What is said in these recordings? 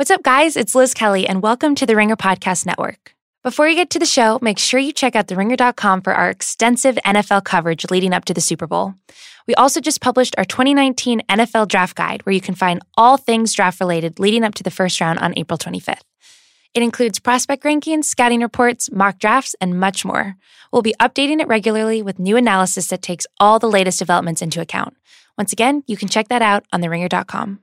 What's up, guys? It's Liz Kelly, and welcome to the Ringer Podcast Network. Before you get to the show, make sure you check out theringer.com for our extensive NFL coverage leading up to the Super Bowl. We also just published our 2019 NFL Draft Guide, where you can find all things draft related leading up to the first round on April 25th. It includes prospect rankings, scouting reports, mock drafts, and much more. We'll be updating it regularly with new analysis that takes all the latest developments into account. Once again, you can check that out on theringer.com.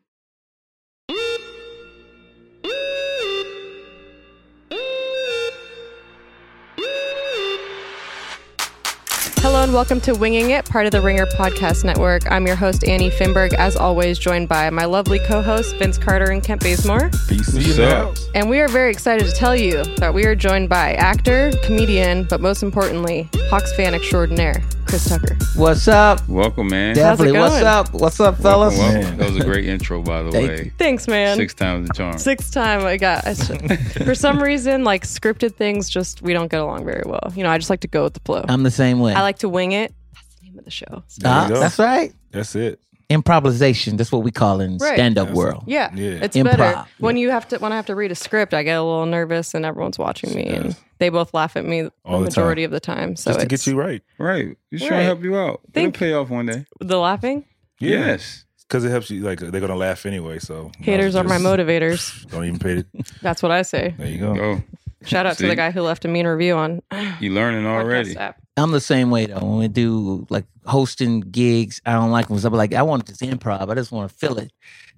Hello and welcome to Winging It, part of the Ringer Podcast Network. I'm your host, Annie Finberg, as always, joined by my lovely co hosts, Vince Carter and Kent Bazemore. Peace What's up? And we are very excited to tell you that we are joined by actor, comedian, but most importantly, Hawks fan extraordinaire, Chris Tucker. What's up? Welcome, man. Definitely. What's going? up? What's up, fellas? welcome. Man. That was a great intro, by the Thank way. you. Thanks, man. Six times the charm. Sixth time I got. I s- for some reason, like scripted things, just we don't get along very well. You know, I just like to go with the flow. I'm the same way. I like to wing it. That's the name of the show. There Ah, that's right. That's it. Improvisation. That's what we call in Right. stand-up That's- world. Yeah, Yeah. it's Improv. better when you have to. When I have to read a script, I get a little nervous, and everyone's watching me, and they both laugh at me All the the time. majority of the time. So just to it's get you right. Right. Just Right. trying to help you out. Think- It'll pay off one day. the laughing. Yes. because it helps you. Like they're gonna laugh anyway. So Haters are my just motivators. Don't even pay it. That's what I say. There you go. Go. Shout out to See? the guy who left a mean review on You learning already. podcast app. I'm the same way though. When we do like hosting gigs, I don't like when somebody like I want this improv. I just want to feel it,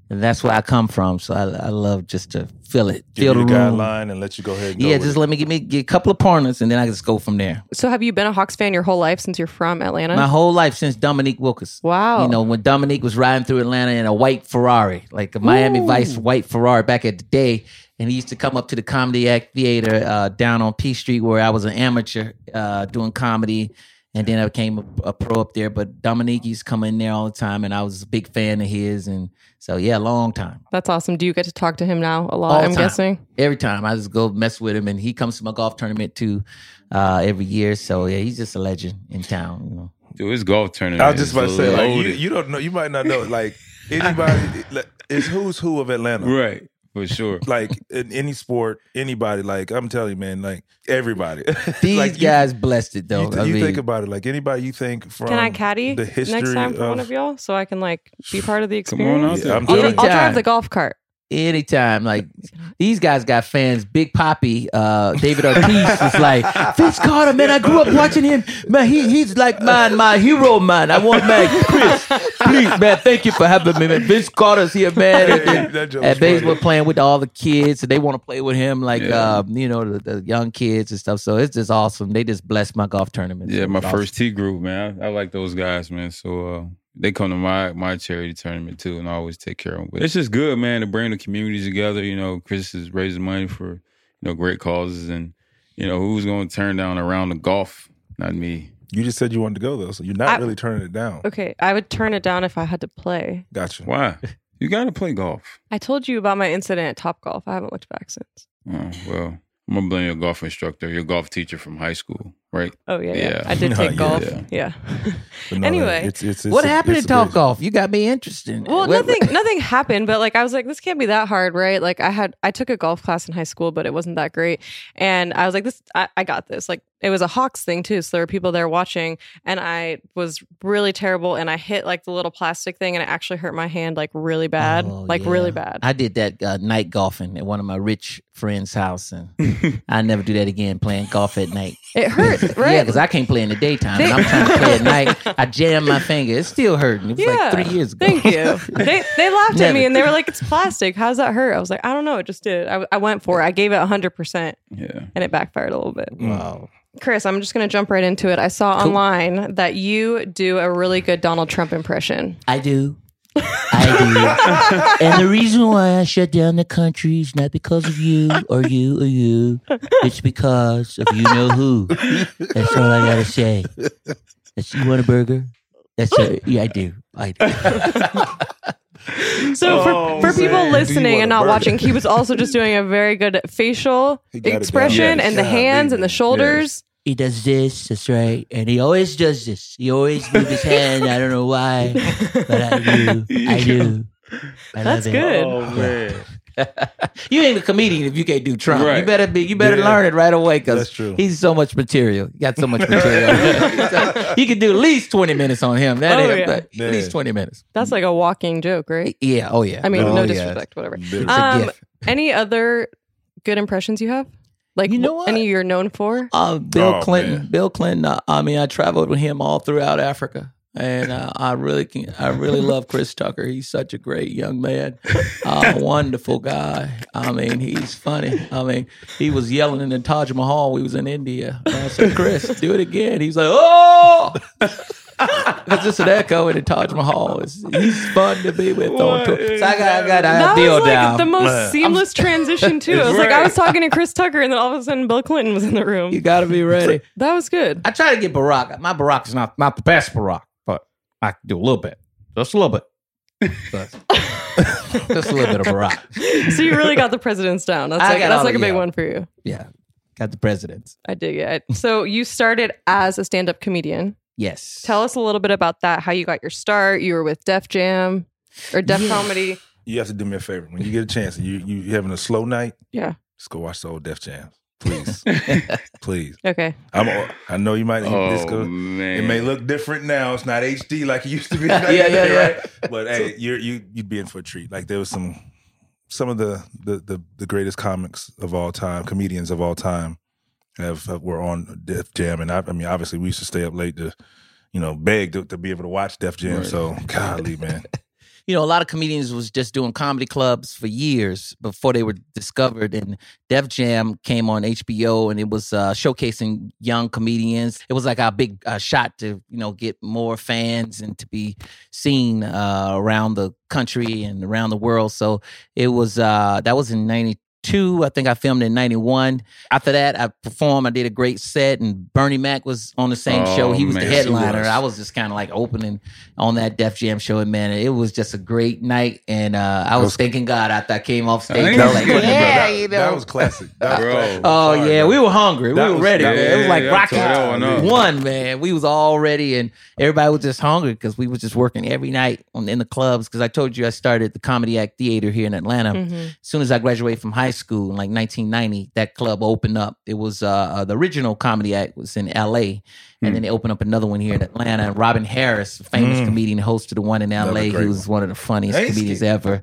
and that's where I come from. So I, I love just to feel it, Give feel you the the room. guideline and let you go ahead. And Yeah, go just with let me give me get a couple of partners, and then I just go from there. So, have you been a Hawks fan your whole life since you're from Atlanta? My whole life since Dominique Wilkins. wow. You know, when Dominique was riding through Atlanta in a white Ferrari, like a Miami Ooh. Vice white Ferrari back at the day. And he used to come up to the Comedy Act Theater uh, down on P Street where I was an amateur uh, doing comedy. And then I became a, a pro up there. But Dominique used to come in there all the time. And I was a big fan of his. And so, yeah, long time. That's awesome. Do you get to talk to him now a lot? All I'm time. guessing. Every time I just go mess with him. And he comes to my golf tournament too uh, every year. So, yeah, he's just a legend in town. You know. Dude, it's golf tournament. I was just about to say, like, you, you don't know, you might not know, like anybody. it's who's who of Atlanta. Right. For sure. Like in any sport, anybody. Like I'm telling you, man. Like everybody. These Like, you- guys blessed it, though. You, th- I you mean, think about it, like anybody you think from. Can I caddy the history next time for of, one of y'all so I can like be part of the Come on out experience? there. Yeah, I'm I'll, I'll drive the golf cart. Anytime. Like these guys got fans. Big Poppy, uh, David Ortiz is like Vince Carter. Man, I grew up watching him. Man, he he's like man, my hero, man. I want man, Chris, please, man. Thank you for having me, man. Vince Carter's here, man. And, Hey, and, and was baseball playing with all the kids, and they want to play with him, like Yeah. um, you know, the, the young kids and stuff. So it's just awesome. They just blessed my golf tournament. Yeah, my awesome. first T group, man. I, I like those guys, man. So uh, they come to my my charity tournament too, and I always take care of them. But it's just good, man, to bring the community together. You know, Chris is raising money for you know great causes, and you know who's going to turn down around the golf? Not me. You just said you wanted to go though, so you're not I- really turning it down. Okay, I would turn it down if I had to play. Gotcha. Why? You got to play golf. I told you about my incident at Top Golf. I haven't looked back since. Oh, well, I'm gonna blame your golf instructor, your golf teacher from high school, right? Oh yeah, yeah. Yeah. I did take Yeah, golf. yeah. Yeah. But no, Anyway. it's, it's, it's What a- happened it's in Top Golf? You got me interested. Well, What- nothing nothing happened, but like I was like, this can't be that hard, right? Like I had I took a golf class in high school, but it wasn't that great. And I was like, this I, I got this. Like it was a Hawks thing too. So there were people there watching and I was really terrible and I hit like the little plastic thing and it actually hurt my hand like really bad. Oh, like yeah. really bad. I did that uh, night golfing at one of my rich friends' house, and I never do that again. Playing golf at night, it hurt, Yeah, because I can't play in the daytime. and I'm trying to play at night. I jammed my finger. It's still hurting. It was Yeah. like three years ago. Thank you. They they laughed at me and they were like, "It's plastic. How's that hurt?" I was like, "I don't know. It just did." I, I went for it. I gave it hundred percent, yeah. and it backfired a little bit. Mm. wow. Chris, I'm just going to jump right into it. I saw Cool. online that you do a really good Donald Trump impression. I do. I do. and the reason why I shut down the country is not because of you or you or you. It's because of you know who. That's all I gotta say. That's you want a burger? That's it. Yeah, I do. I do. So for, Oh, for people man. Listening and not watching, he was also just doing a very good facial He got it down. expression Yes. and the Yeah, hands and the yes. shoulders. He does this, that's right. And he always does this. He always moves his hand. I don't know why, but I do. I do. I That's love it. good. Oh man. you ain't a comedian if you can't do Trump. You better be. You better Yeah. learn it right away because That's true. he's so much material. You got so much material. you can do at least twenty minutes on him. That Oh, ain't- yeah. but Yeah. at least twenty minutes. That's like a walking joke, right? Yeah. Oh yeah. I mean, Oh, no yeah. disrespect, whatever. Literally. It's a Um, any other good impressions you have? Like You know what? any you're known for? Uh, Bill Oh, Clinton. man. Bill Clinton. Uh, I mean, I traveled with him all throughout Africa, and uh, I really can. I really love Chris Tucker. He's such a great young man, uh, wonderful guy. I mean, he's funny. I mean, he was yelling in the Taj Mahal. We was in India. And I said, Chris, do it again. He's like, oh. It's just an echo in the Taj Mahal. It's, he's fun to be with on tour. So I got, I got that a deal was like down. the most Man. seamless transition too. I was like, I was talking to Chris Tucker, and then all of a sudden Bill Clinton was in the room. you got to be ready. That was good. I try to get Barack. My Barack is not not the best Barack, but I can do a little bit, just a little bit, But- just a little bit of Barack. so you really got the presidents down. That's I like got that's all like a the- big yeah. one for you. Yeah, got the presidents. I dig it. So you started as a stand-up comedian. Yes. Tell us a little bit about that. How you got your start? You were with Def Jam or Def Yeah. Comedy. You have to do me a favor when you get a chance. and You you you having a slow night. Yeah. Just go watch the old Def Jam. please, please. Okay. I'm. I know you might. this Oh go, man, it may look different now. It's not HD like it used to be. Yeah, yeah, yeah. right? But hey, you're you you'd be in for a treat. Like there was some some of the the the, the greatest comics of all time, comedians of all time, have, have were on Def Jam, and I, I mean, obviously, we used to stay up late to, you know, beg to, to be able to watch Def Jam. Right. So, golly, man, you know, a lot of comedians was just doing comedy clubs for years before they were discovered. And Def Jam came on HBO, and it was uh, showcasing young comedians. It was like our big uh, shot to you know get more fans and to be seen uh, around the country and around the world. So it was uh, that was in '92. I think I filmed in '91. After that, I performed. I did a great set, and Bernie Mac was on the same Oh, show. He was man. the headliner. was. I was just kind of like opening on that Def Jam show, and man, it was just a great night. And uh, I was, was- thanking God after I came off stage. ain't I was that like, good, yeah, that, you know. that was classic. That was Bro. classic. Oh Sorry, yeah, bro. we were hungry. That we were ready. that man. it was was- like yeah, Rocky I tore that one man. We was all ready, and everybody was just hungry because we was just working every night on, in the clubs. Because I told you I started the Comedy Act Theater here in Atlanta. Mhm. As soon as I graduated from high school in like 1990, that club opened up. It was uh, uh, the original Comedy Act was in L.A. And then they opened up another one here in Atlanta. And Robin Harris, famous Mm. comedian, hosted the one in L.A. He was one of the funniest comedians ever.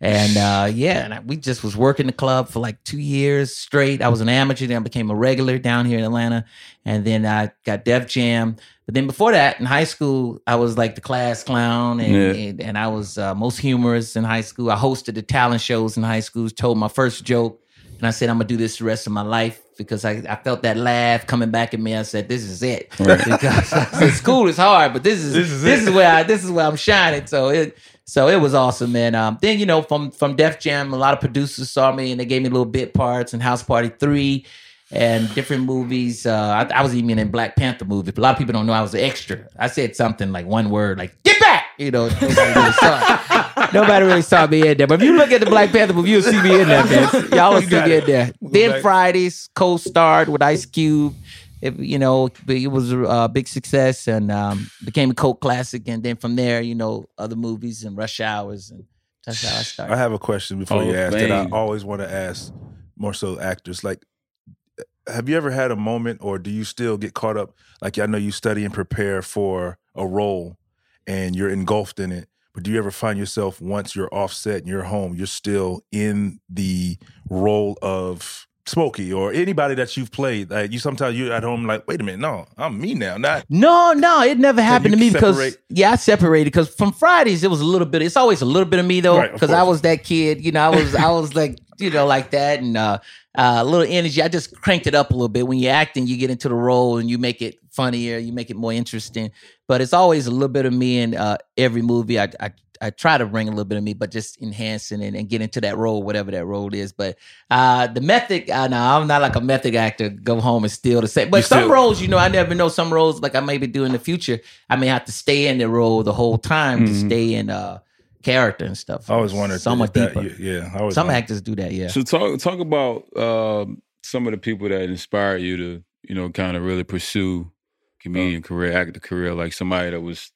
And uh, yeah, and I, we just was working the club for like two years straight. I was an amateur, then I became a regular down here in Atlanta, and then I got Def Jam. But then before that, in high school, I was like the class clown, and Yeah. and, and I was uh, most humorous in high school. I hosted the talent shows in high school. Told my first joke, and I said I'm gonna do this the rest of my life because I, I felt that laugh coming back at me. I said this is it Right. because said, school is hard, but this is This this is is, where I this is where I'm shining. So it so it was awesome, man. Um, then you know from from Def Jam, a lot of producers saw me and they gave me little bit parts in House Party Three and different movies. Uh, I, I was even in Black Panther movie, a lot of people don't know I was an extra. I said something like one word, like "get back," you know. Nobody really saw, nobody really saw me in there. But if you look at the Black Panther movie, you'll see me in there, man. Y'all will You see got me it. in there. We'll Then back- Fridays co-starred with Ice Cube. If you know, it was a big success and um, became a cult classic. And then from there, you know, other movies and Rush Hours, and that's how I started. I have a question before Hall you of ask that I always want to ask more so actors. Like, have you ever had a moment or do you still get caught up? Like, I know you study and prepare for a role and you're engulfed in it, but do you ever find yourself once you're offset and you're home, you're still in the role of Smokey or anybody that you've played? Like, you sometimes you're at home, like, wait a minute, no, I'm me now, not. No, no, it never happened to me because yeah, I separated because from Fridays it was a little bit. It's always a little bit of me though Right, because I was that kid. You know, I was I was like you know like that and uh, uh, a little energy. I just cranked it up a little bit. When you're acting, you get into the role and you make it funnier, you make it more interesting. But it's always a little bit of me in uh, every movie. I, I I try to bring a little bit of me, but just enhancing it and get into that role, whatever that role is. But uh, the method, uh, no, I'm not like a method actor. Go home and steal the same. But You some still- roles, you know, I never know. Some roles, like I maybe do in the future, I may have to stay in the role the whole time to Mhm. stay in uh, character and stuff. I always wondered. so if much that- deeper. Yeah, I always Some wondered. actors do that. Yeah. So talk talk about um, some of the people that inspired you to you know kind of really pursue comedian career, actor career, like somebody that was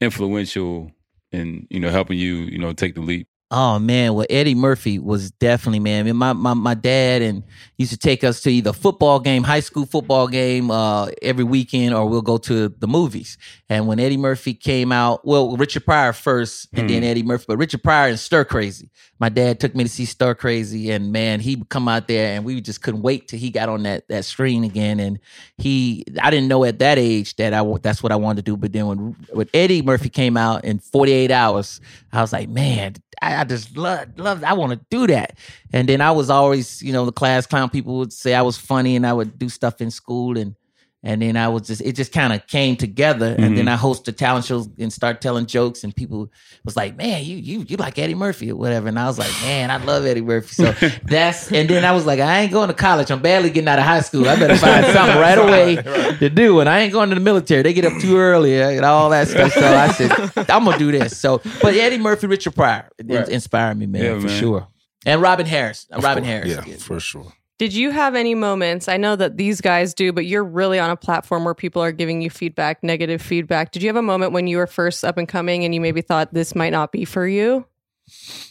influential in you know helping you you know take the leap. Oh man, well Eddie Murphy was definitely man. I mean, my my my dad and used to take us to either football game, high school football game, uh, every weekend, or we'll go to the movies. And when Eddie Murphy came out, well, Richard Pryor first, and then Eddie Murphy, but Richard Pryor and Stir Crazy. My dad took me to see Stir Crazy, and man, he would come out there, and we just couldn't wait till he got on that that screen again. And he, I didn't know at that age that I that's what I wanted to do. But then when when Eddie Murphy came out in 48 hours, I was like, man, I, I just love love. I want to do that. And then I was always, you know, the class clown. People would say I was funny, and I would do stuff in school, and and then I was just it just kind of came together. And then mm-hmm. I hosted talent shows and start telling jokes, and people was like, man, you you you like Eddie Murphy or whatever. And I was like, man, I love Eddie Murphy. So that's and then I was like, I ain't going to college. I'm barely getting out of high school. I better find something right away to do. And I ain't going to the military. They get up too early and all that stuff. So I said, I'm gonna do this. So, but Eddie Murphy, Richard Pryor Right. inspired me, man, Yeah, for man. sure. And Robin Harris, Of Robin course. Harris. Yeah, for sure. Did you have any moments? I know that these guys do, but you're really on a platform where people are giving you feedback, negative feedback. Did you have a moment when you were first up and coming and you maybe thought this might not be for you?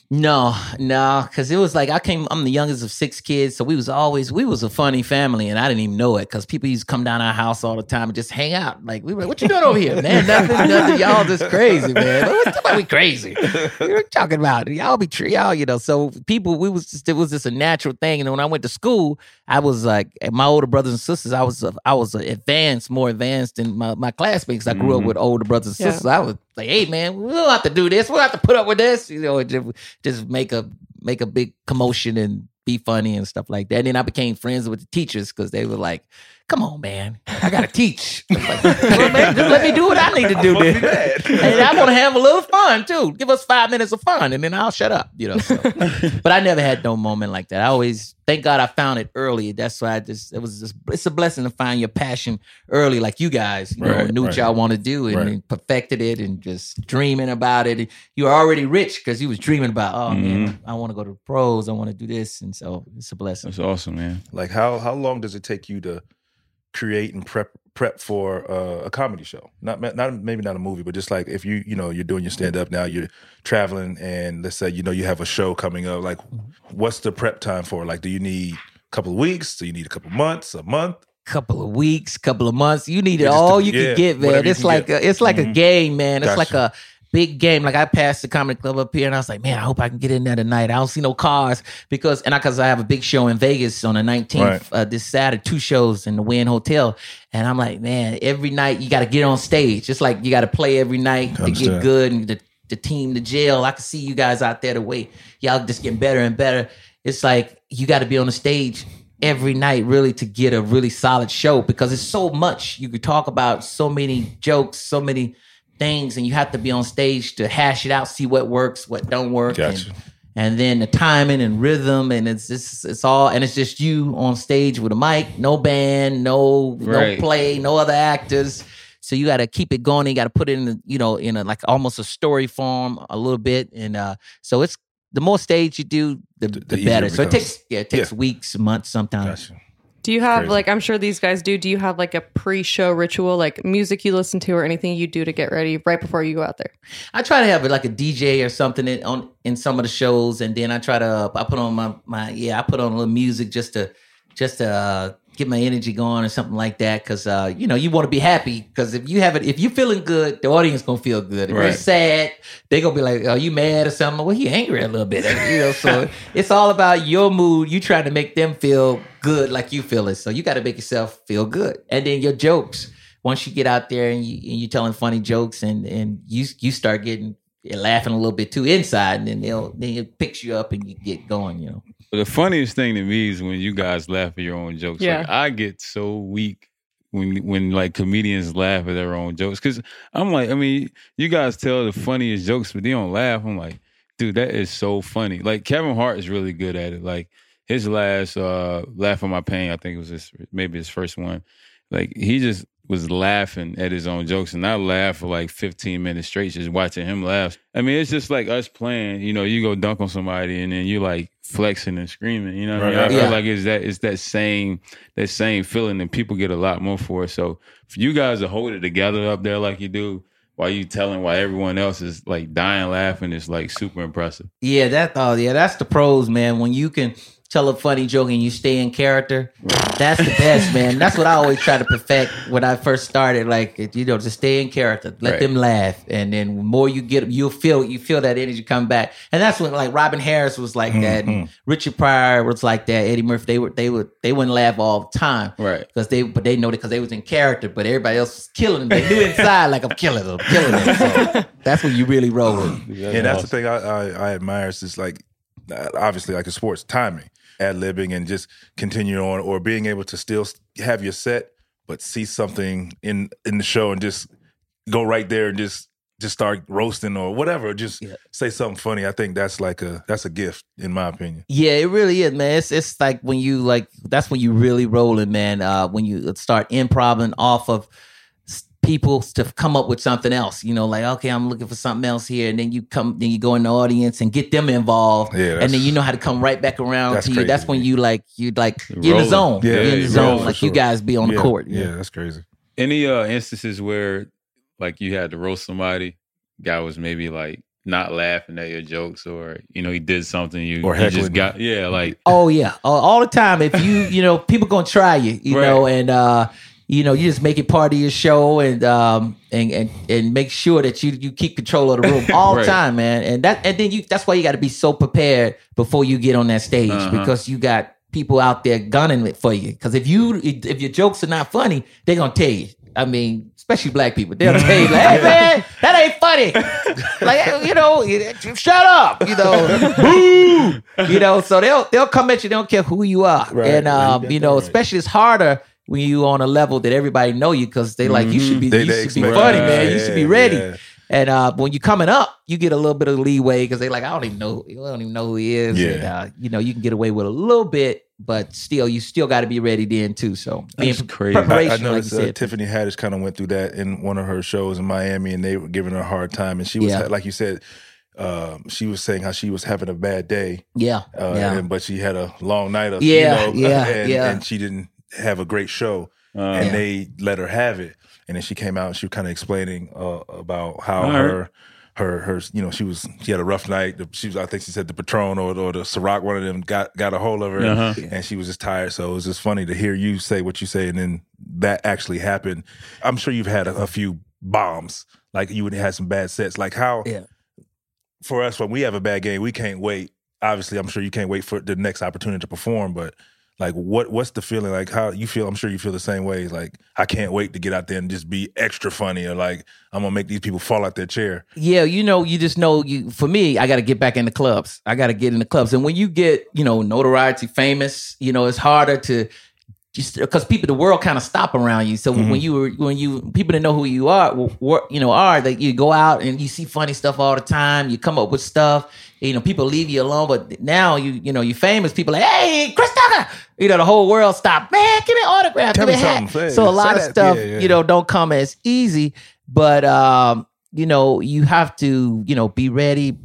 No, no, because it was like I came. I'm the youngest of six kids, so we was always we was a funny family, and I didn't even know it because people used to come down our house all the time and just hang out. Like we were, what you doing over here, man? Nothing, nothing. Y'all just crazy, man. What's about we crazy? What you talking about? Y'all be tree, y'all, you know. So people, we was just it was just a natural thing. And when I went to school, I was like my older brothers and sisters. I was I was advanced, more advanced than my my classmates. I grew up Mhm. with older brothers and Yeah. sisters. I was like, hey man, we don't have to do this. We don't have to put up with this. You know, just, just make a make a big commotion and be funny and stuff like that. And then I became friends with the teachers because they were like, "Come on, man, I gotta teach. Like, well, man, just let me do what I need to do. Must be Then. And I want to have a little fun too. Give us five minutes of fun, and then I'll shut up. You know. So. but I never had no moment like that. I always thank God I found it early. That's why I just it was just it's a blessing to find your passion early, like you guys. You know, Right, knew what y'all want to do and, Right. and perfected it, and just dreaming about it. You were already rich because you was dreaming about. Oh man, mm-hmm. I want to go to the pros. I want to do this, and so it's a blessing. That's awesome, man. Like how how long does it take you to create and prep prep for uh, a comedy show? Not not maybe not a movie, but just like if you you know you're doing your stand up now, you're traveling, and let's say you know you have a show coming up. Like, what's the prep time for? Like, do you need a couple of weeks? Do you need a couple of months? A month? couple of weeks, couple of months. You need it all to- you yeah, can get, man. It's can like get. a, it's like a Mhm. game, man. It's like a big game. Like I passed the comedy club up here, and I was like, man, I hope I can get in there tonight. I don't see no cars because and I because I have a big show in Vegas on the nineteenth Right. uh, this Saturday, two shows in the Wynn Hotel, and I'm like, man, every night you got to get on stage. It's like you got to play every night to get good and the the team, the jail. I can see you guys out there the way y'all just getting better and better. It's like you got to be on the stage every night really to get a really solid show because it's so much you could talk about so many jokes so many things and you have to be on stage to hash it out see what works what don't work Gotcha. and, and then the timing and rhythm and it's just it's all and it's just you on stage with a mic no band no Right. no play no other actors so you got to keep it going you got to put it in the, you know in a like almost a story form a little bit and uh so it's the more stage you do the, the, the better it so it takes yeah it takes weeks months sometimes Gotcha. Do you have Crazy. like I'm sure these guys do? Do you have like a pre-show ritual, like music you listen to, or anything you do to get ready right before you go out there? I try to have like a DJ or something in, on in some of the shows, and then I try to I put on my my yeah I put on a little music just to just to uh, get my energy going or something like that because uh, you know you want to be happy because if you have it if you're feeling good the audience gonna feel good. If you're sad they gonna be like are you mad or something? Well he angry a little bit you know so it's all about your mood. You trying to make them feel good like you feel it. So you got to make yourself feel good. And then your jokes. Once you get out there and you and you telling funny jokes and and you you start getting laughing a little bit too inside and then they'll then it picks you up and you get going you know But the funniest thing to me is when you guys laugh at your own jokes. Yeah. Like I get so weak when when like comedians laugh at their own jokes because I'm like, I mean, you guys tell the funniest jokes, but they don't laugh. I'm like, dude, that is so funny. Like Kevin Hart is really good at it. Like his last uh laugh on my pain, I think it was his maybe his first one. Like he just was laughing at his own jokes, and I laughed for like 15 minutes straight just watching him laugh. I mean, it's just like us playing. You know, you go dunk on somebody, and then you like flexing and screaming. You know, what I mean, Right, I feel yeah. like it's that it's that same that same feeling, and people get a lot more for it. So for you guys to hold it together up there like you do, while you telling why everyone else is like dying laughing is like super impressive. Yeah, that oh yeah, that's the pros, man. When you can tell a funny joke and you stay in character, that's the best, man. That's what I always try to perfect when I first started. Like you know, to stay in character, let Right. them laugh, and then the more you get, you'll feel you feel that energy come back, and that's when like Robin Harris was like that, and Richard Pryor was like that, Eddie Murphy. They were they would they wouldn't laugh all the time, Right. Because they but they know that because they was in character, but everybody else was killing them. They knew inside like I'm killing them, killing them. So that's when you really roll with. 'em. and that's the thing I, I, I admire is just like uh, obviously like a sports timing, ad libbing, and just continue on, or being able to still have your set, but see something in in the show and just go right there and just just start roasting or whatever, just Yeah. say something funny. I think that's like a that's a gift in my opinion. Yeah, it really is, man. It's it's like when you like that's when you really rolling, man. Uh, when you start improving off of people to come up with something else. You know, like okay, I'm looking for something else here, and then you come, then you go in the audience and get them involved, Yeah, and then you know how to come right back around to you. That's crazy. when you like you like You're you're in the zone, Yeah, you're in yeah, the you're zone, rolling for like you guys be on yeah, the court. Yeah, that's crazy. Any uh instances where like you had to roast somebody, guy was maybe like not laughing at your jokes or you know he did something you, Or you just got yeah like Oh yeah, all, all the time. If you you know people gonna try you, you Right. know, and uh, you know you just make it part of your show and um and and and make sure that you you keep control of the room all the time, man. And that and then you that's why you got to be so prepared before you get on that stage Uh-huh. because you got people out there gunning it for you. Because if you if your jokes are not funny, they're gonna tell you. I mean, especially black people, they'll tell you, like, "Hey man, that ain't funny." like you know, shut up. You know, boo. You know, so they'll they'll come at you. They don't care who you are, Right, and um, you you know, right. especially it's harder when you on a level that everybody know you because they like you should be They- you they should be expect- funny, man. You should be ready. yeah. And uh, when you're coming up, you get a little bit of leeway because they like, I don't even know, I don't even know who he is. Yeah. And, uh, you know, you can get away with a little bit, but still, you still got to be ready then too. So, being crazy. I- I I, I preparation, like you noticed uh. Tiffany Haddish kind of went through that in one of her shows in Miami, and they were giving her a hard time. And she was, Yeah. like you said, um, she was saying how she was having a bad day, yeah, uh, yeah. and, but she had a long night of, Yeah, you know, yeah, and, yeah. and she didn't have a great show, uh, and Yeah. they let her have it. And then she came out and she was kind of explaining uh, about how All right. her. Her, her, you know, she was she had a rough night. She was, I think she said the Patron or, or the Ciroc, one of them got got a hold of her, Uh-huh. and she was just tired. So it was just funny to hear you say what you say, and then that actually happened. I'm sure you've had a, a few bombs, like you would have had some bad sets. Like how, Yeah. for us, when we have a bad game, we can't wait. Obviously, I'm sure you can't wait for the next opportunity to perform, but like, what what's the feeling? Like how you feel? I'm sure you feel the same way. Like I can't wait to get out there and just be extra funny, or like I'm gonna make these people fall out their chair. Yeah, you know, you just know you. For me, I got to get back in the clubs. I got to get in the clubs, and when you get, you know, notoriety, famous, you know, it's harder to because people, the world kind of stop around you. So when you were, when you people that know who you are, you know, are that you go out and you see funny stuff all the time. You come up with stuff. You know, people leave you alone, but now you, you know, you're famous. People like, hey, Chris Tucker. You know, the whole world stop. Man, give me an autograph. Tell give me me hat. something. So a say lot of stuff, Yeah, yeah. you know, don't come as easy. But um, you know, you have to, you know, be ready,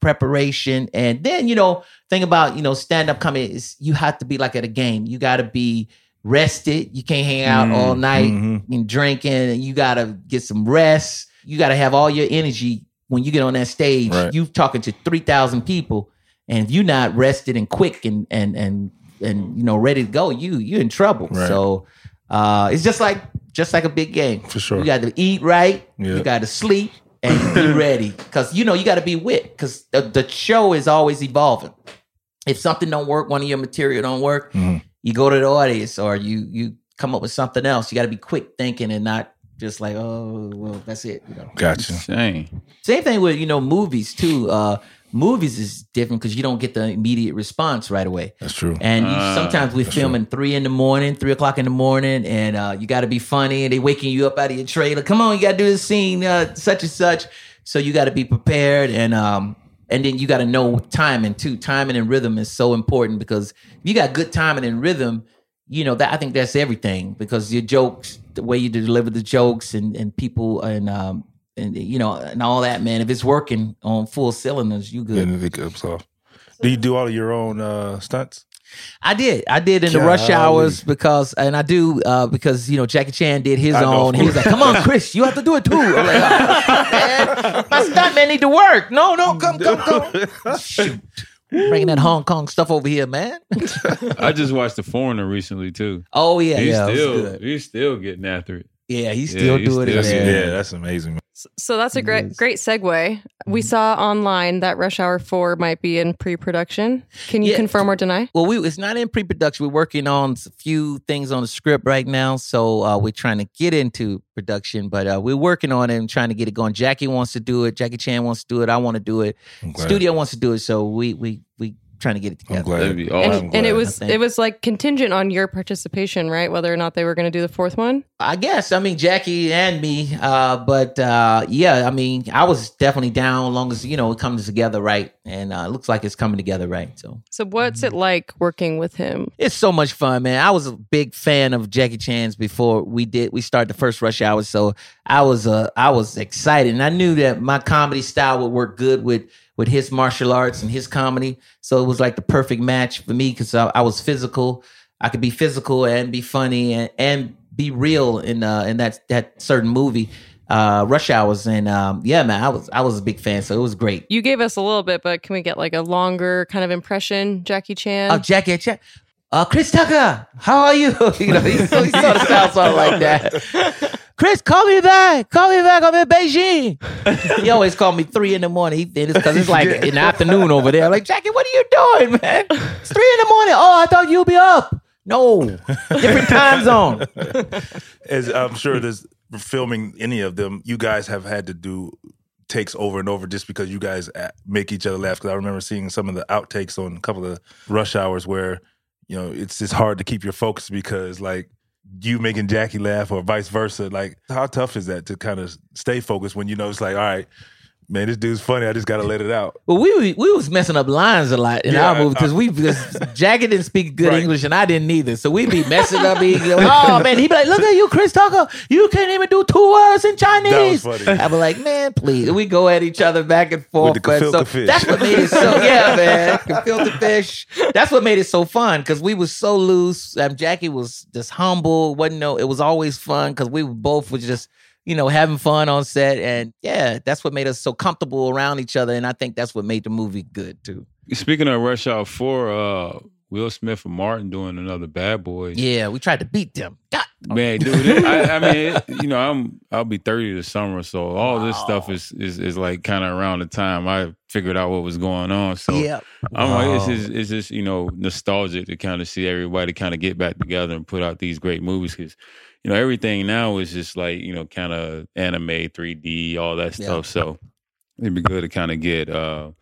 preparation, and then you know, think about you know, stand up comedy is you have to be like at a game. You got to be rested. You can't hang out Mm, all night mhm. and drinking. And you got to get some rest. You got to have all your energy when you get on that stage. Right. You talking to three thousand people, and if you're not rested and quick and and and and you know ready to go, you you're in trouble. Right. So uh, it's just like just like a big game. For sure. You got to eat right. Yeah. You got to sleep and be ready because you know you got to be wit because the, the show is always evolving. If something don't work, one of your material don't work, Mhm. You go to the audience or you you come up with something else. You got to be quick thinking and not just like oh well that's it. You know. Gotcha. Shame. Same thing with you know movies too. Uh, movies is different because you don't get the immediate response right away. That's true. And you, Ah, sometimes we that's filming three in the morning, three o'clock in the morning, and uh, you got to be funny. And they waking you up out of your trailer. Come on, you got to do this scene, uh, such and such. So you got to be prepared, and um, and then you got to know timing too. Timing and rhythm is so important because if you got good timing and rhythm, you know that I think that's everything because your jokes, the way you deliver the jokes, and and people and um and you know and all that, man. If it's working on full cylinders, you good. And it goes off. Do you do all of your own uh, stunts? I did. I did in the rush hours because, and I do uh, because you know Jackie Chan did his I know, own. He was like, "Come on, Chris, you have to do it too." I'm like, oh, man, "My stuntman need to work." No, no, come, come, come. Shoot, bringing that Hong Kong stuff over here, man. I just watched The Foreigner recently too. Oh yeah, he's yeah, still he's still getting after it. yeah. He's Yeah, still he's doing still it. doing man. Yeah, that's amazing. Man. So that's a great Yes. great segue. We saw online that Rush Hour 4 might be in pre-production. Can you Yeah. confirm or deny? Well, we it's not in pre-production. We're working on a few things on the script right now, so uh, we're trying to get into production. But uh, we're working on it and trying to get it going. Jackie wants to do it. Jackie Chan wants to do it. I want to do it. I'm. Studio wants to do it. So we we we trying to get it I'm together. glad. That'd be I'm awesome. And, and it was it was like contingent on your participation, right? Whether or not they were going to do the fourth one. I guess. I mean, Jackie and me. Uh, but uh, yeah, I mean, I was definitely down. As long as you know it comes together right, and uh, it looks like it's coming together right. So So what's it like working with him? It's so much fun, man. I was a big fan of Jackie Chan's before we did we started the first Rush Hour, so I was uh I was excited, and I knew that my comedy style would work good with with his martial arts and his comedy. So it was like the perfect match for me because I, I was physical. I could be physical and be funny and, and be real in uh in that that certain movie, uh Rush Hours, and um yeah, man, I was I was a big fan, so it was great. You gave us a little bit, but can we get like a longer kind of impression, Jackie Chan? Oh, Jackie Chan. Uh, Chris Tucker, how are you? you know, he, he sort of sounds something like that. Chris, call me back. Call me back. I'm in Beijing. he always called me three in the morning. He did it because it's like in the afternoon over there. I'm like, Jackie, what are you doing, man? It's three in the morning. Oh, I thought you'd be up. No, different time zone. As I'm sure there's filming any of them, you guys have had to do takes over and over just because you guys uh, make each other laugh. Because I remember seeing some of the outtakes on a couple of rush hours where you know it's just hard to keep your focus because like you making Jackie laugh or vice versa. Like how tough is that to kind of stay focused when you know it's like all right. Man, this dude's funny. I just got to let it out. Well, we we was messing up lines a lot in Yeah, our movie because we because Jackie didn't speak good Right. English and I didn't either. So we'd be messing up. He, oh man, he'd be like, "Look at you, Chris Tucker. You can't even do two words in Chinese." That was funny. I be like, "Man, please." We go at each other back and forth. the but so fish. that's what made it so. Yeah, man, gefilte fish. That's what made it so fun because we was so loose. Um, Jackie was just humble. wasn't no. It was always fun because we both was just you know, having fun on set. And yeah, that's what made us so comfortable around each other. And I think that's what made the movie good too. Speaking of Rush Hour Four, uh, Will Smith and Martin doing another Bad Boys. Yeah, we tried to beat them. God. Man, dude, I, I mean, it, you know, I'm I'll be 30 this summer, so all this Wow. stuff is is is like kind of around the time I figured out what was going on. So yeah. I'm like, it's just it's just you know nostalgic to kind of see everybody kind of get back together and put out these great movies because you know everything now is just like you know kind of anime, 3D, all that Yeah. stuff. So it'd be good to kind of get uh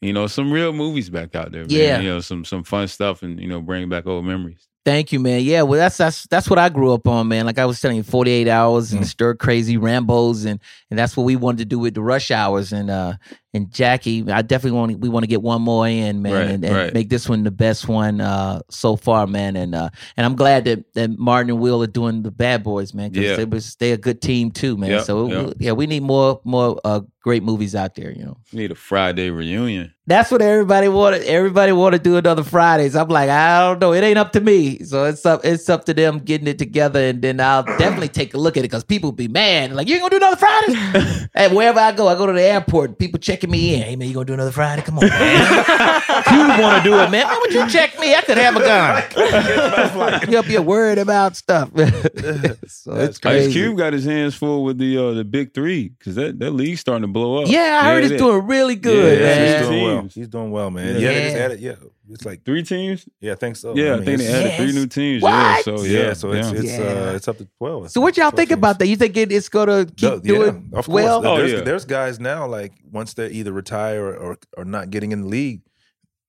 you know some real movies back out there. Man. Yeah. you know some some fun stuff and you know bring back old memories. Thank you, man. Yeah, well, that's that's that's what I grew up on, man. Like I was telling you, forty eight hours and stir crazy Rambo's, and and that's what we wanted to do with the rush hours. And uh and Jackie, I definitely want we want to get one more in, man, Right, and, and right. make this one the best one uh so far, man. And uh and I'm glad that that Martin and Will are doing the Bad Boys, man, because Yeah. they was they a good team too, man. Yep, so yep. yeah, we need more more uh great movies out there, you know. Need a Friday reunion. That's what everybody wanted. Everybody want to do another Fridays. I'm like, I don't know. It ain't up to me. So it's up. It's up to them getting it together, and then I'll definitely take a look at it because people be mad. Like, you ain't gonna do another Fridays? and wherever I go, I go to the airport. People checking me in. Hey man, you gonna do another Friday? Come on, man. you want to do it, man? Why would you check me? I could have a gun. You'll be worried about stuff. so it's Ice. Cube got his hands full with the uh, the big three because that, that league's starting to blow up. Yeah, I heard it it's doing really good, Yeah, Yeah, man. he's doing well. He's doing well, man. Yeah. Yeah, they just Yeah. added. Yeah, it's like three teams. yeah, I think so. Yeah, I, mean, think they it's- added three new teams. Yeah, What? so Yeah, yeah, so it's yeah. it's uh it's up to twelve. So what y'all 12 think teams. about that? You think it, it's gonna keep No, doing of course. well? Oh, there's, yeah. there's guys now like once they either retire or, or or not getting in the league,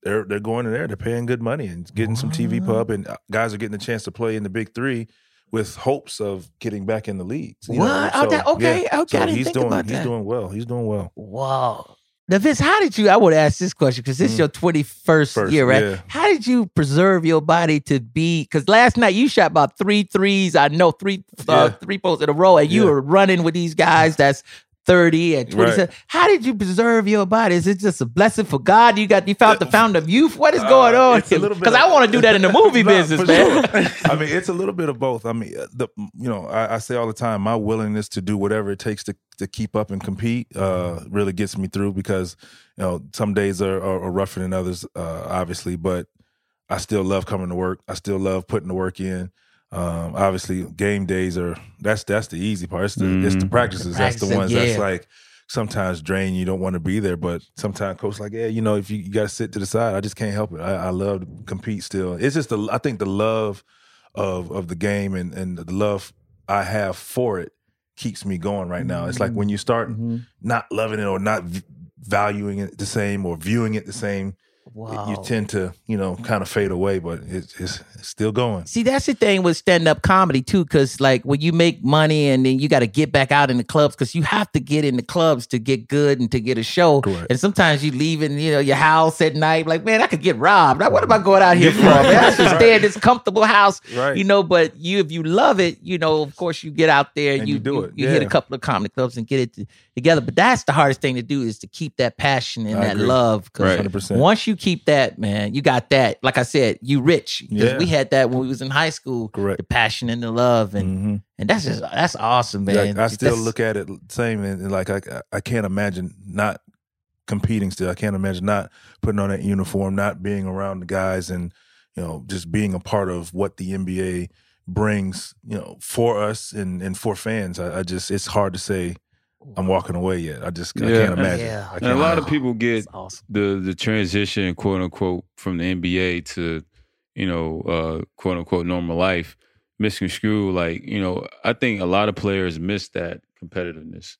they're they're going in there. They're paying good money and getting some TV pub, and uh, guys are getting a chance to play in the big three with hopes of getting back in the league. You What? Oh, that- okay, okay, I So didn't he's think doing about he's that. doing well. He's doing well. Wow. Now, Vince, how did you? I would ask this question because this is Mm. your twenty first First, year, right? yeah. How did you preserve your body to be? Because last night you shot about three threes. I know three uh, Yeah. three posts in a row, and you Yeah. were running with these guys. That's 30 at 27. How did you preserve your body? Is it just a blessing for God? You got you found the fountain of youth? What is going Uh, on? little bit Because I want to do that in the movie business, man. sure. I mean, it's a little bit of both. I mean, uh, the you know, I, I say all the time, my willingness to do whatever it takes to to keep up and compete uh, really gets me through because you know some days are, are, are rougher than others, uh, obviously, but I still love coming to work. I still love putting the work in. Um, obviously, game days are that's that's the easy part. It's the it's the practices. The that's the ones that's like sometimes drain you don't want to be there but sometimes coach like yeah you know if you, you got to sit to the side i just can't help it I, I love to compete still it's just the i think the love of of the game and and the love i have for it keeps me going right now it's like when you start Mhm. not loving it or not v- valuing it the same or viewing it the same Wow. you tend to you know kind of fade away but it's, it's, it's still going See, that's the thing with stand up comedy too, because like when you make money and then you got to get back out in the clubs, because you have to get in the clubs to get good and to get a show. Correct. And sometimes you leave leaving, you know, your house at night, like man, I could get robbed. like, what am I going out here for? Man, I should stay in this comfortable house, right you know. But you, if you love it, you know, of course, you get out there, And you, you do it, you hit a couple of comedy clubs and get it to, together. But that's the hardest thing to do is to keep that passion and I that agree. love. Because Right. once you keep that, man, you got that. Like I said, you rich. Yeah. we had that when we was in high school. Correct. The passion and the love, and Mhm. and that's just that's awesome, man. Like, I still That's- look at it same and, and like I I can't imagine not competing still. I can't imagine not putting on that uniform, not being around the guys and you know, just being a part of what the NBA brings, you know, for us and, and for fans. I, I just it's hard to say I'm walking away yet. I just I Yeah. can't imagine. Yeah. I And can't a lot of people get awesome. the the transition, quote unquote, from the NBA to you know, uh, quote unquote, normal life misconstrued. Like you know, I think a lot of players miss that competitiveness,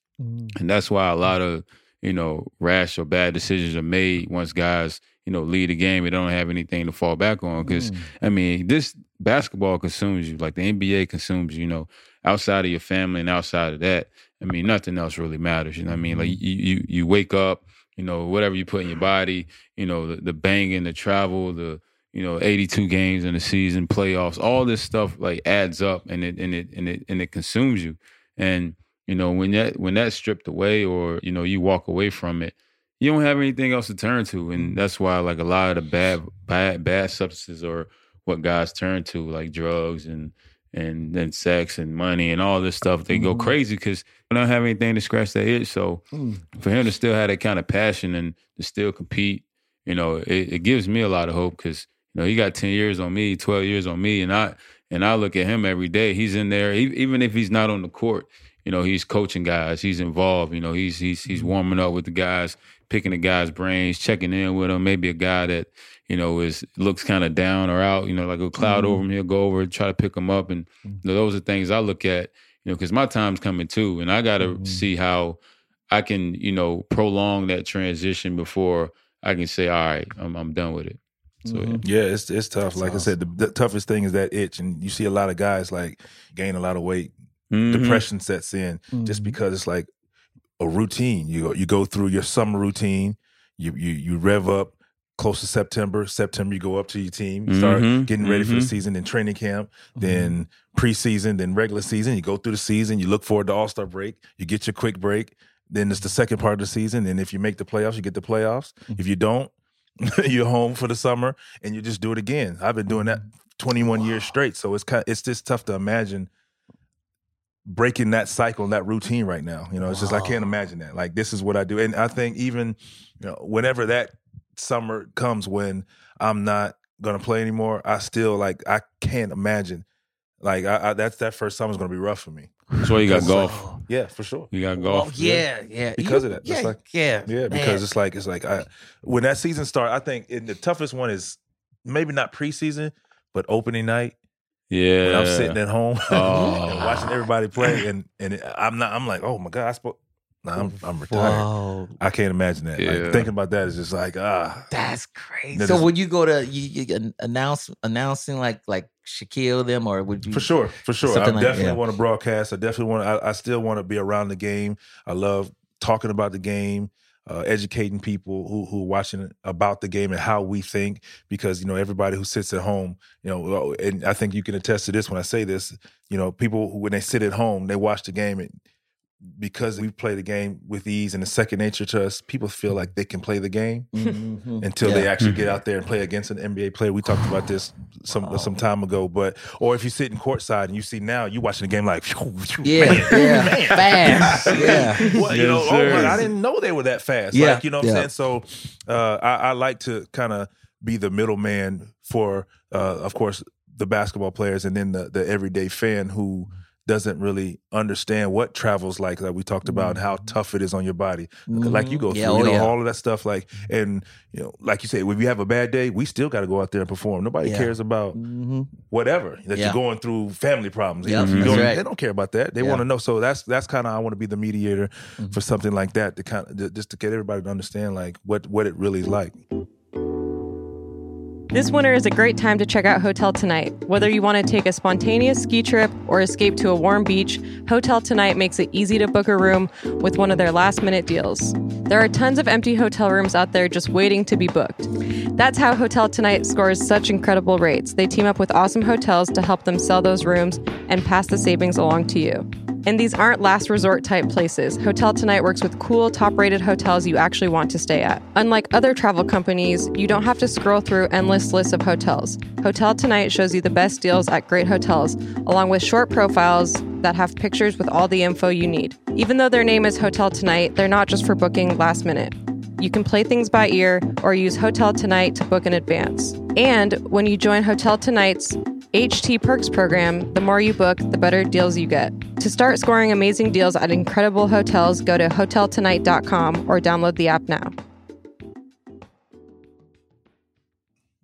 and that's why a lot of you know rash or bad decisions are made once guys you know lead the game and don't have anything to fall back on. Because Mm. I mean, this basketball consumes you, like the NBA consumes you. You know, outside of your family and outside of that, I mean, nothing else really matters. You know what I mean? Like you you you wake up, you know, whatever you put in your body, you know, the, the banging, the travel, the you know, 82 games in the season, playoffs, all this stuff like adds up and it and it and it and it consumes you. And you know, when that when that's stripped away or, you know, you walk away from it, you don't have anything else to turn to. And that's why like a lot of the bad bad bad substances are what guys turn to, like drugs and and then sex and money and all this stuff. They go Mhm. crazy because they don't have anything to scratch their itch. So Mm. for him to still have that kind of passion and to still compete, you know, it, it gives me a lot of hope because you know he got ten years on me, twelve years on me, and I and I look at him every day. He's in there, e- even if he's not on the court. You know, he's coaching guys. He's involved. You know, he's he's he's mm-hmm. warming up with the guys, picking the guys' brains, checking in with them. Maybe a guy that you know is looks kind of down or out. You know, like a cloud mm-hmm. over him, he'll go over and try to pick him up. And mm-hmm. you know, those are things I look at. You know, because my time's coming too, and I got to see how I can, you know, prolong that transition before I can say, all right, I'm, I'm done with it. So yeah. Yeah, it's it's tough. like I said, the, the toughest thing is that itch, and you see a lot of guys like gain a lot of weight. Mhm. Depression sets in just Mhm. because it's like a routine. You go you go through your summer routine. You you you rev up close to September. September you go up to your team. You start Mhm, getting ready for the mhm. season. Then training camp. Then preseason. Then regular season. You go through the season. You look forward to All Star break. You get your quick break. Then it's the second part of the season. And if you make the playoffs, you get the playoffs. If you don't, you're home for the summer and you just do it again. I've been doing that 21 years straight. So it's kind it's just tough to imagine breaking that cycle and that routine right now. You know, it's just I can't imagine that. Like this is what I do. And I think even you know, whenever that summer comes when I'm not gonna play anymore, I still like I can't imagine. Like I, I that's that first summer's gonna be rough for me. That's why you got golf. Oh, Yeah, for sure. You got oh, golf. yeah, yeah. Because You- of that. Yeah, like- yeah, Yeah, man. because it's like it's like I when that season starts, I think in the toughest one is maybe not preseason, but opening night Yeah. when I'm sitting at home Oh. and watching everybody play, and and it, I'm not. I'm like, oh my god, I spoke. Nah, I'm I'm retired. Whoa, I can't imagine that. Yeah. Like thinking about that is just like ah. that's crazy. That so is- would you go to you, you announce announcing like like Shaquille them or would you For sure, for sure. I like- definitely yeah. want to broadcast. I definitely want. I, I still want to be around the game. I love talking about the game, uh, educating people who who are watching about the game and how we think. Because you know everybody who sits at home, you know, and I think you can attest to this when I say this. You know, people who when they sit at home, they watch the game and because we play the game with ease and it's second nature to us, people feel like they can play the game Mhm. until they actually get out there and play against an NBA player. We talked about this some some time ago, but or if you sit in courtside and you see now you watching the game like Yeah, man, yeah, man, fast, yeah. Well, you know, oh, man, I didn't know they were that fast. Yeah, Like, you know what yeah. I'm saying? So uh, I, I like to kind of be the middleman for, uh, of course, the basketball players and then the, the everyday fan who doesn't really understand what travel's like that we talked about and how tough it is on your body like you go through Mm-hmm. Yeah, you oh, know yeah. all of that stuff like and you know like you say when you have a bad day we still got to go out there and perform nobody Yeah. cares about Mhm. whatever that Yeah. you're going through family problems. Yep, If you don't- right. They don't care about that. They Yeah. want to know. So that's that's kind of I want to be the mediator Mm-hmm. for something like that to kind of just to get everybody to understand like what what it really is like. This winter is a great time to check out Hotel Tonight. Whether you want to take a spontaneous ski trip or escape to a warm beach, Hotel Tonight makes it easy to book a room with one of their last minute deals. There are tons of empty hotel rooms out there just waiting to be booked. That's how Hotel Tonight scores such incredible rates. They team up with awesome hotels to help them sell those rooms and pass the savings along to you. And these aren't last resort type places. Hotel Tonight works with cool, top rated hotels you actually want to stay at. Unlike other travel companies, you don't have to scroll through endless lists of hotels. Hotel Tonight shows you the best deals at great hotels, along with short profiles that have pictures with all the info you need. Even though their name is Hotel Tonight, they're not just for booking last minute. You can play things by ear or use Hotel Tonight to book in advance. And when you join Hotel Tonight's HT Perks program, the more you book, the better deals you get. To start scoring amazing deals at incredible hotels, go to hoteltonight.com or download the app now.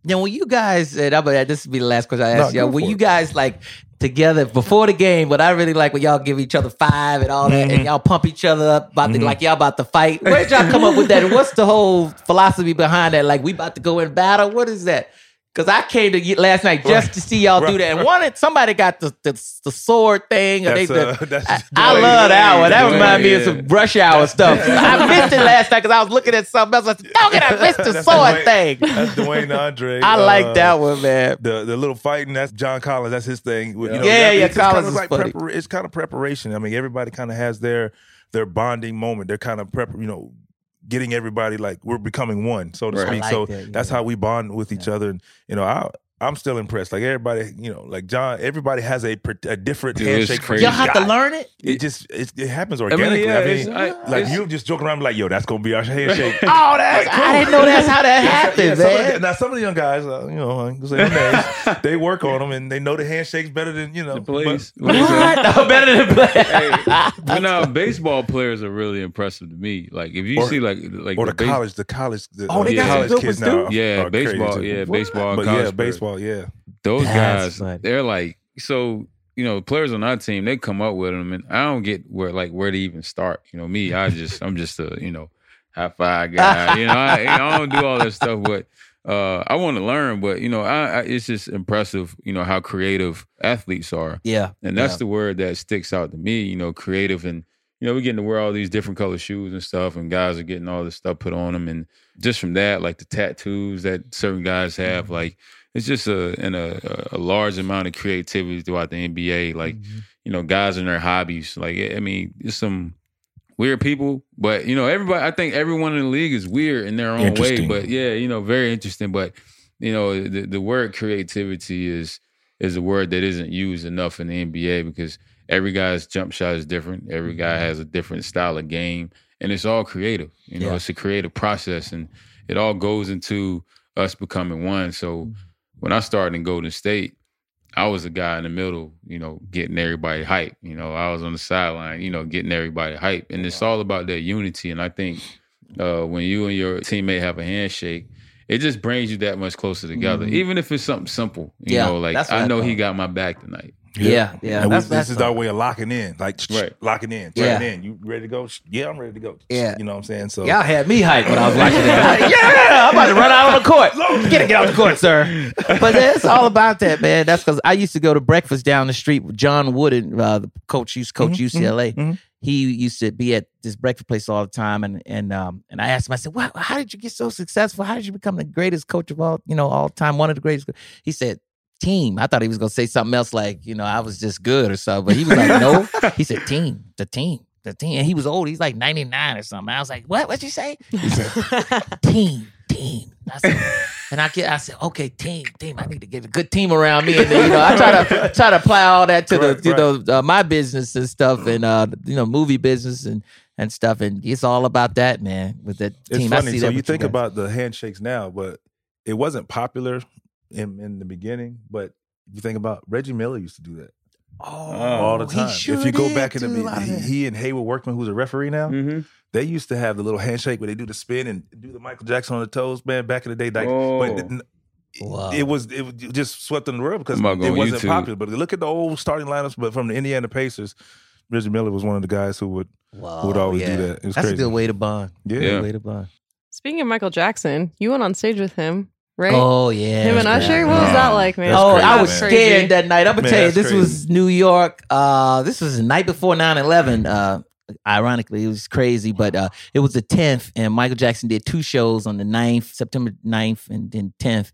Now, when you guys, and I'm, gonna- this will be the last question I No, ask y'all. go When you guys like together before the game, but I really like when y'all give each other five and all that, Mm-hmm. and y'all pump each other up about the, like y'all about to fight. Where'd y'all come up with that? And what's the whole philosophy behind that? Like we about to go in battle? What is that? Because I came to get last night just Right. to see y'all do that. And right. one, somebody got the the, the sword thing. Or they, That's, the, uh, that's I, I love that one. That reminded me of some rush hour stuff. I missed it last night because I was looking at something else. I said, "Dog it, I missed the That's sword Dwayne- thing." That's Dwayne Andre. I uh, like that one, man. The the little fighting that's John Collins. That's his thing. You know, Yeah, yeah, it's Collins kinda is like funny. prepar- it's kind of preparation. I mean, everybody kind of has their their bonding moment. They're kind of prep. You know, getting everybody like we're becoming one, so to Right. Speak. like so that, that's how we bond with each other. And you know, I. I'm still impressed. Like everybody, you know, like John. Everybody has a, a different Dude, handshake. for crazy. Y'all have to learn it. It just it, it happens I mean, organically. yeah, I mean, it's, I, like it's- you just joking around, like, yo, that's gonna be our handshake. Oh, that's I didn't know that's how that Yeah, happened, some of the- man. now some of the young guys, uh, you know, I ain't say names, they work on them and they know the handshakes better than you know. the police. but- What is that? What? No, better than play. Hey, but now baseball players are really impressive to me. Like if you Or- see like like or the, base- college, the college, the, Oh, uh, they got some college good kids now. too? are- Yeah, baseball. Yeah, baseball. College yeah, players. Baseball. Yeah, Those That's guys, funny. they're like so. You know, players on our team, they come up with them, and I don't get where like where to even start. You know, me, I just I'm just a you know high five guy. You know, I, I don't do all that stuff, but uh, I want to learn. But you know, I, I, it's just impressive. You know how creative athletes are. Yeah, And that's Yeah. the word that sticks out to me, you know, creative. And, you know, we're getting to wear all these different color shoes and stuff, and guys are getting all this stuff put on them. And just from that, like the tattoos that certain guys have, like it's just a, in a, a large amount of creativity throughout the NBA. Like, mm-hmm. you know, guys and their hobbies. Like, I mean, it's some weird people, but, you know, everybody, I think everyone in the league is weird in their own way. But yeah, you know, very interesting. But, you know, the, the word creativity is, is a word that isn't used enough in the NBA because every guy's jump shot is different. Every guy mm-hmm. has a different style of game, and it's all creative. You know, Yeah. it's a creative process, and it all goes into us becoming one. So mm-hmm. When I started in Golden State, I was a guy in the middle, you know, getting everybody hype. You know, I was on the sideline, you know, getting everybody hype, and it's all about that unity. And I think uh, when you and your teammate have a handshake. It just brings you that much closer together, even if it's something simple. You Yeah, know, like that's what I I know he got my back tonight. Yeah, yeah, And we- that's- this that's is fun. our way of locking in, like sh- Right. locking in, Yeah. in. You ready to go? Yeah, I'm ready to go. Yeah. you know what I'm saying. So Y'all had me hyped when I was watching that. yeah, I'm about to run out on the court. Get it, get off the court, sir. But it's all about that, man. That's because I used to go to breakfast down the street with John Wooden, uh, the coach used to coach UCLA. mhm. He used to be at this breakfast place all the time, and and um and I asked him, I said, "Wow, how did you get so successful? How did you become the greatest coach of all you know all time? One of the greatest." He said, "Team." I thought he was gonna say something else like you know I was just good or something, but he was like, "No." he said, "Team, the team." the team. And he was old. He's like 99 or something. I was like, what? What'd you say? He said, team, team. I said, and I get, I said, okay, team, team. I need to get a good team around me. And then, you know, I try to try to apply all that to Right, the, you know, uh, my business and stuff, and uh, you know, movie business and and stuff. And it's all about that, man. With that It's team, I funny. So you think guys. about the handshakes now, but it wasn't popular in, in the beginning. But you think about Reggie Miller used to do that oh, all the he time. sure if you go back in the do a lot of he, he and Haywoode Workman, who's a referee now, Mm-hmm. they used to have the little handshake where they do the spin and do the Michael Jackson on the toes, man. Back in the day, like, Oh. but it, Wow. it was it was just swept in the world because I'm about to it wasn't YouTube. popular. But look at the old starting lineups, but from the Indiana Pacers, Reggie Miller was one of the guys who would Wow, would always Oh, yeah. do that. It was That's crazy. a good way to bond. Yeah. Good Yeah. way to bond. Speaking of Michael Jackson, you went on stage with him, right? Oh yeah, him and that's Usher. great. What was Wow. that like, man? That's oh, crazy, I was man. scared that night. I'm gonna Man, tell you, that's this crazy. was New York. Uh, this was the night before 9-11. Uh, ironically, it was crazy, but uh, it was the 10th, and Michael Jackson did two shows on the 9th, September 9th, and then 10th.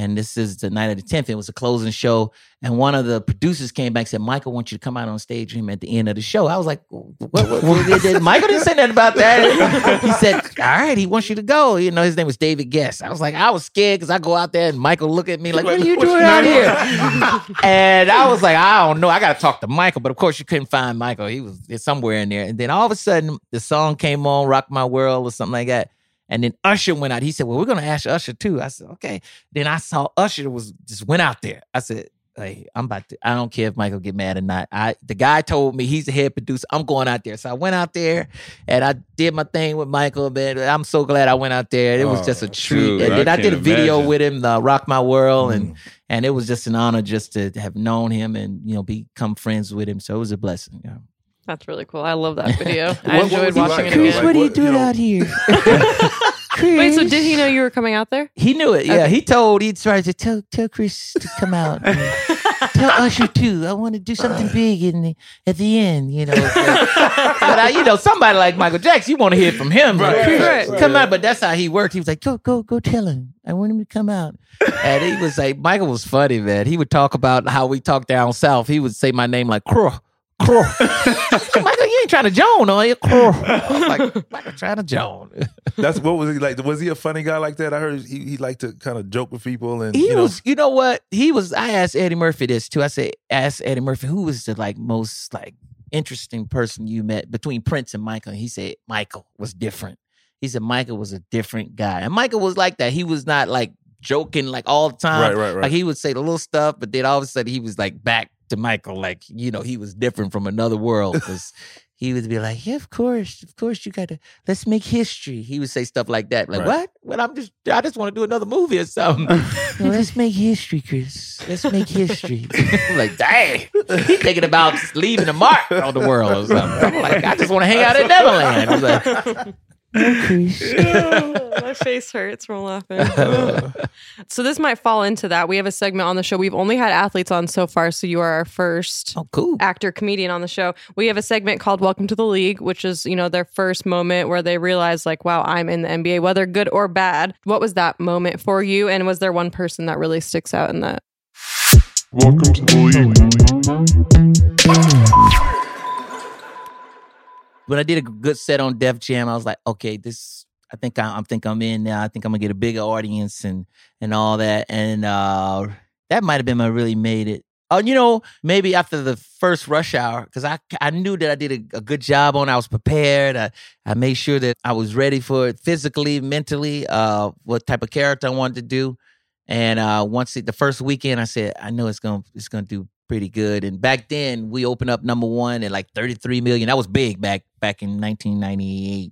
And this is the night of the 10th. It was a closing show. And one of the producers came back and said, Michael wants you to come out on stage with him at the end of the show. I was like, what, what, what did- Michael didn't say nothing about that. He said, all right, he wants you to go. You know, his name was David Gest. I was like, I was scared because I go out there and Michael look at me like, what are you doing out here? and I was like, I don't know. I got to talk to Michael. But of course, you couldn't find Michael. He was somewhere in there. And then all of a sudden, the song came on, Rock My World or something like that. And then Usher went out. He said, Well, we're going to ask Usher too. I said, Okay. Then I saw Usher was just went out there. I said, Hey, I'm about to, I don't care if Michael get mad or not. I the guy told me he's the head producer. I'm going out there. So I went out there and I did my thing with Michael, man. I'm so glad I went out there. It was Oh, just a treat. dude, and I then I, did a video imagine. with him, uh, Rock My World, and Mm. and it was just an honor just to have known him and you know become friends with him. So it was a blessing. Yeah. That's really cool. I love that video. I What- what enjoyed was he watching like, it though? again. What are you what- doing you know- out here? Wait, so did he know you were coming out there? He knew it. Yeah, Okay. he told. He tried to tell tell Chris to come out. and tell Usher too. I want to do something big in the at the end. You know, but, but I, you know, somebody like Michael Jackson, you want to hear from him. Like, Chris, right, right. come out. But that's how he worked. He was like, go go go, tell him. I want him to come out. And he was like, Michael was funny, man. He would talk about how we talk down south. He would say my name like Crow. Crow. Michael, you ain't trying to Joan, are you? Crow. Like, Michael trying to Joan. That's what was he like? Was he a funny guy like that? I heard he, he liked to kind of joke with people and he you know, was you know what he was i asked eddie murphy this too i said ask eddie murphy who was the like most like interesting person you met between prince and michael and he said michael was different he said michael was a different guy and michael was like that he was not like joking like all the time right, right, right. like he would say the little stuff but then all of a sudden he was like back to michael like you know he was different from another world because he would be like yeah of course of course you gotta let's make history he would say stuff like that like Right. what well i'm just i just want to do another movie or something no, let's make history, Chris. Let's make history. I'm like, dang, he thinking about leaving a mark on the world or something. I'm like, I just want to hang out at Neverland. I was like, no, Chris. My face hurts from laughing. so this might fall into that. We have a segment on the show. We've only had athletes on so far, so you are our first Oh, cool. actor comedian on the show. We have a segment called Welcome to the League, which is, you know, their first moment where they realize like, wow, I'm in the NBA, whether good or bad. What was that moment for you and was there one person that really sticks out in that? Welcome to the league. When I did a good set on Def Jam, I was like, okay, this. I think I, I think I'm in now. I think I'm gonna get a bigger audience and and all that. And uh that might have been my really made it. Oh, you know, maybe after the first rush hour, because I I knew that I did a, a good job on. I was prepared. I, I made sure that I was ready for it physically, mentally. Uh, what type of character I wanted to do. And uh, once it, the first weekend, I said I know it's gonna it's gonna do pretty good. And back then, we opened up number one at like 33 million. That was big back back in 1998.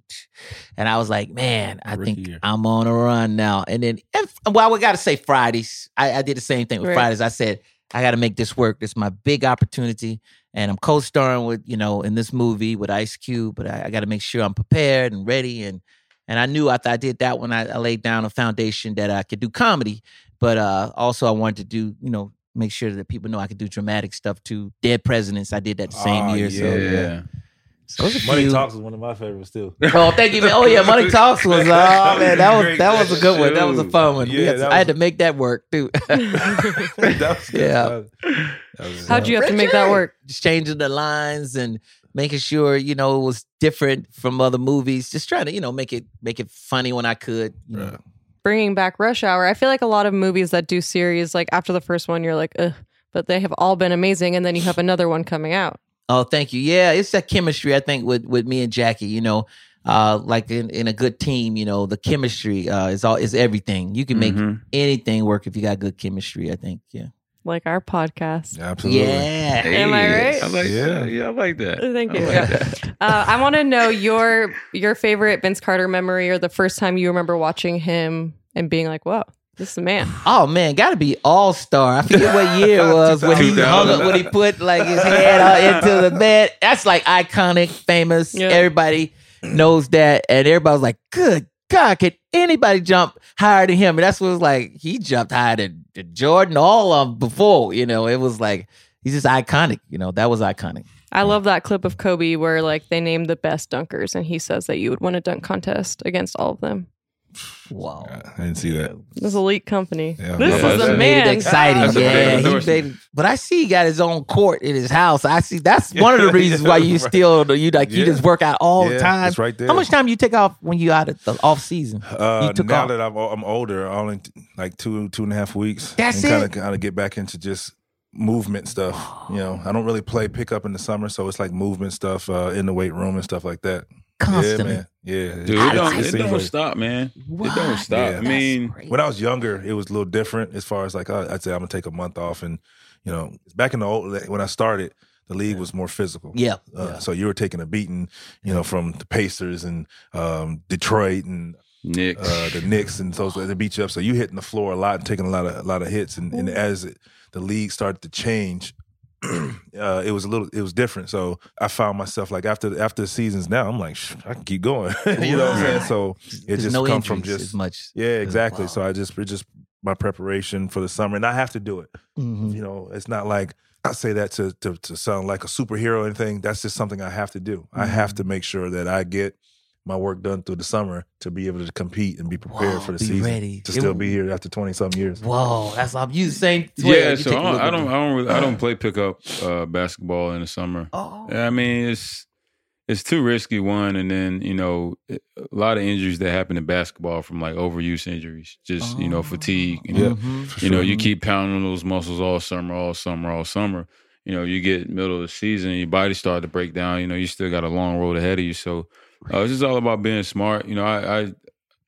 And I was like, man, I Rookie think year. I'm on a run now. And then, if, well, we got to say Fridays. I, I did the same thing with Right. Fridays. I said I got to make this work. This is my big opportunity. And I'm co-starring with, you know, in this movie with Ice Cube, but I, I got to make sure I'm prepared and ready. And and I knew after I did that one, I, I laid down a foundation that I could do comedy, but uh, also I wanted to do, you know, make sure that people know I could do dramatic stuff too. Dead Presidents, I did that the same Oh, year. yeah. So yeah. so it was a Money few. Talks is one of my favorites too. Oh, thank you, man. Oh yeah, Money Talks was. Uh, oh man, that was that was a good one. That was a fun one. Yeah, had to- that I had to make that work too. that was good. Yeah. That was- How'd you have to make that work? Just changing the lines and making sure you know it was different from other movies. Just trying to you know make it make it funny when I could. You know. Right. Bringing back Rush Hour. I feel like a lot of movies that do series, like after the first one, you're like, ugh, but they have all been amazing, and then you have another one coming out. Oh, thank you. Yeah, it's that chemistry I think with with me and Jackie. You know, uh, like in, in a good team, you know, the chemistry uh, is all is everything. You can make Mhm. anything work if you got good chemistry. I think. Yeah. Like our podcast. Absolutely. Yeah. Am I right? I like Yeah. that. Yeah, I like that. Thank I you. like Yeah. Uh, I want to know your your favorite Vince Carter memory, or the first time you remember watching him and being like, "Whoa, this is a man." Oh man, got to be All Star. I forget what year it was when he hung up, when he put like his head out into the bed. That's like iconic, famous. Yeah. Everybody knows that, and everybody was like, "Good God, can anybody jump higher than him?" And that's what it was like. He jumped higher than, than Jordan, all of 'em before. You know, it was like he's just iconic. You know, that was iconic. I love that clip of Kobe where like they named the best dunkers, and he says that you would win a dunk contest against all of them. Wow. I didn't see that. This elite company. Yeah. this Yeah, is a a- Made it man. exciting, That's yeah. he made but I see he got his own court in his house. I see that's one of the reasons why you Right. still you like you just work out all yeah, the time. It's right there. How much time you take off when you out at the off season? Uh, you took now off? that I'm I'm older, only like two two and a half weeks. That's and Kind it? of kind of get back into just movement stuff. You know, I don't really play pickup in the summer, so it's like movement stuff uh, in the weight room and stuff like that. Constantly. Yeah, man. Yeah, Dude, It- it don't, it it don't stop, man. It don't stop. Yeah. I mean, when I was younger, it was a little different as far as like uh, I'd say I'm gonna take a month off, and you know, back in the old when I started, the league was more physical. yeah. Uh, yeah. So you were taking a beating, you know, from the Pacers and um, Detroit and Nick. uh, the Knicks and those they beat you up. So you hitting the floor a lot and taking a lot of a lot of hits. And, and as it, the league started to change, uh, it was a little it was different. So I found myself like after after the seasons now, I'm like "Shh, I can keep going. you know what I'm saying? So it just no come from just as much. yeah exactly. Wow. So I just it just my preparation for the summer, and I have to do it. Mhm. You know, it's not like I say that to, to to sound like a superhero or anything. That's just something I have to do. I have Mm-hmm. to make sure that I get my work done through the summer to be able to compete and be prepared Wow, for the be season. ready. To It still w- be here after twenty some years. Whoa, that's all you the same. yeah, you so take a I don't, I don't, I don't, really, I don't play pickup uh, basketball in the summer. Oh, Yeah, I mean, it's it's too risky. One, and then you know, a lot of injuries that happen in basketball from like overuse injuries, just you know, fatigue. You know, Mhm. For you know, sure. you keep pounding those muscles all summer, all summer, all summer. You know, you get middle of the season, your body start to break down. You know, you still got a long road ahead of you. So uh, it's just all about being smart. You know, I I,